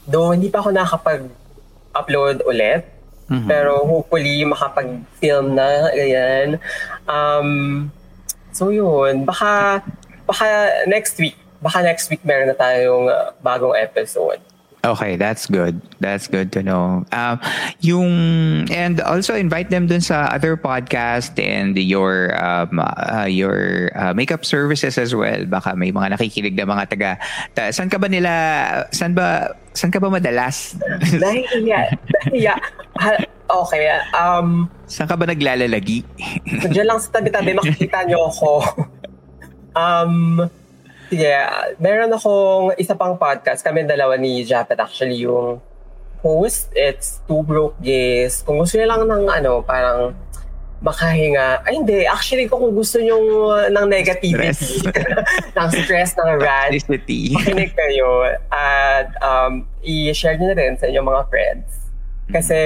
though hindi pa ako nakapag-upload ulit. Mhm. Pero hopefully makapag-film na. Ganyan. Um, so yun. Baka, baka next week. Baka next week meron na tayong uh, bagong episode. Okay, that's good. That's good to know. Um, yung and also invite them dun sa other podcast and your um, uh, your uh, makeup services as well. Baka may mga nakikinig na mga taga. Ta, saan ka ba nila? Saan ba? Saan ka ba madalas? Nahihiya. Nahihiya. Okay. Um, saan ka ba naglalalagi? Diyan lang sa tabi-tabi, makikita niyo ako. um, sige, meron akong isa pang podcast. Kami dalawa ni Japet actually yung host. It's Two Broke Gays. Kung gusto niyo lang ng ano, parang makahinga. Ay, hindi. Actually, kung gusto niyo uh, ng negativity, ng stress, ng rant, makinig kayo at um, i-share nyo na rin sa inyong mga friends. Kasi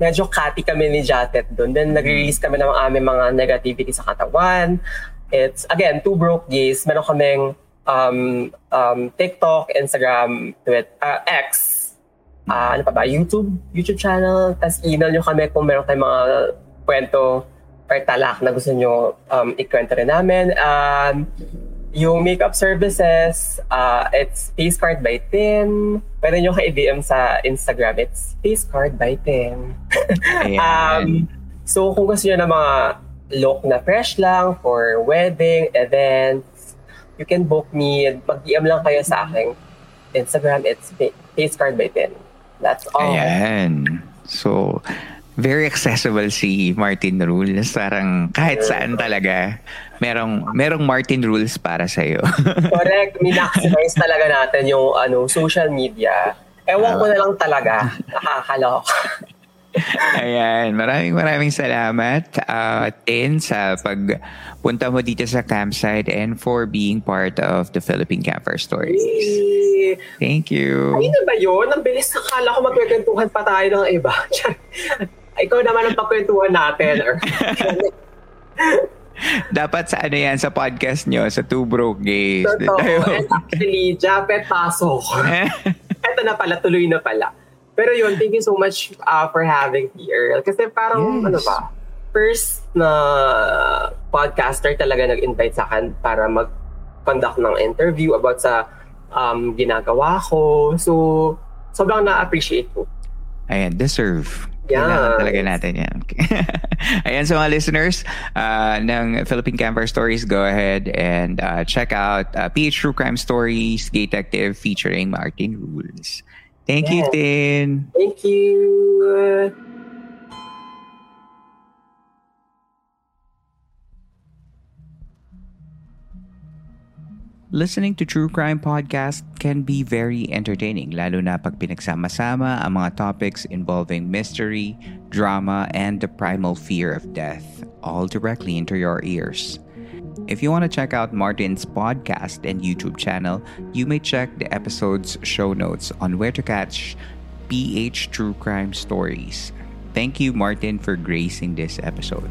medyo catty kami ni Jatet doon. Then nag-release kami ng aming mga negativity sa katawan. It's, again, two broke gays. Meron kaming um, um, TikTok, Instagram, Twitter, uh, X, Ah, ano pa ba, YouTube, YouTube channel. Tapos email nyo kami kung meron kayong mga kwento or talak na gusto nyo um, ikwento rin namin. Um, yung makeup services, uh, it's Face Card by Tim. Pwede nyo ka-DM sa Instagram. It's Face Card by Tim. Um, so kung gusto nyo na mga look na fresh lang for wedding, events, you can book me. Mag-DM lang kayo sa aking Instagram. It's Fa- Face Card by Tim. That's all. Ayan. So, very accessible si Martin Rules. Parang kahit saan talaga, merong, merong Martin Rules para sa'yo. Correct. Minaximize talaga natin yung ano social media. Ewan ko na lang talaga. Nakakalok. Ayan. Maraming maraming salamat, uh, Tin, sa pagpunta mo dito sa campsite and for being part of the Philippine Camper Stories. Thank you. Ay, na ba yun? Ang bilis nakala ko magkwentuhan pa tayo ng iba. Ikaw naman ang pagkwentuhan natin. Or, Dapat sa ano yan, sa podcast nyo, sa Two Broke Gays. Totoo. And actually, Japet pasok. Eto na pala, tuloy na pala. Pero yun, thank you so much uh, for having me, Earl. Kasi parang, Yes. ano ba, first na podcaster talaga nag-invite sa akin para mag-conduct ng interview about sa um, ginagawa ko. So, sobrang na-appreciate ko. Ayan, deserve. Kailangan talaga natin yan. Ayan, so mga listeners uh, ng Philippine Camper Stories, go ahead and uh, check out uh, PH True Crime Stories, Gay Detective featuring Martin Rules. Thank you, Yes. Tin. Thank you. Listening to true crime podcast can be very entertaining lalo na pag pinagsama-sama ang mga topics involving mystery, drama, and the primal fear of death all directly into your ears. If you want to check out Martin's podcast and YouTube channel, you may check the episode's show notes on where to catch PH True Crime Stories. Thank you, Martin, for gracing this episode.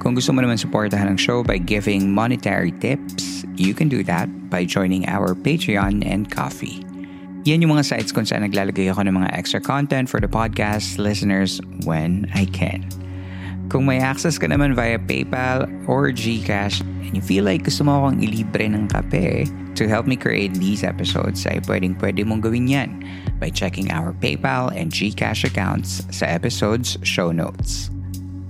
Kung gusto mo naman supportahan ang show by giving monetary tips, you can do that by joining our Patreon and Coffee. Yan yung mga sites kung saan naglalagay ako ng mga extra content for the podcast listeners when I can. Kung may access ka naman via PayPal or GCash and you feel like gusto mo akong ilibre ng kape to help me create these episodes ay pwedeng pwede mong gawin yan by checking our PayPal and GCash accounts sa episode's show notes.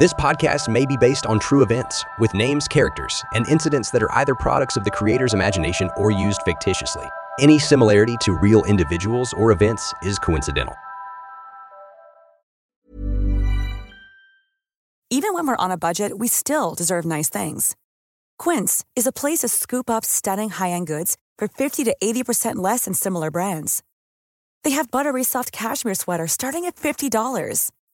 This podcast may be based on true events, with names, characters, and incidents that are either products of the creator's imagination or used fictitiously. Any similarity to real individuals or events is coincidental. Even when we're on a budget, we still deserve nice things. Quince is a place to scoop up stunning high end goods for 50 to 80% less than similar brands. They have buttery soft cashmere sweaters starting at $50,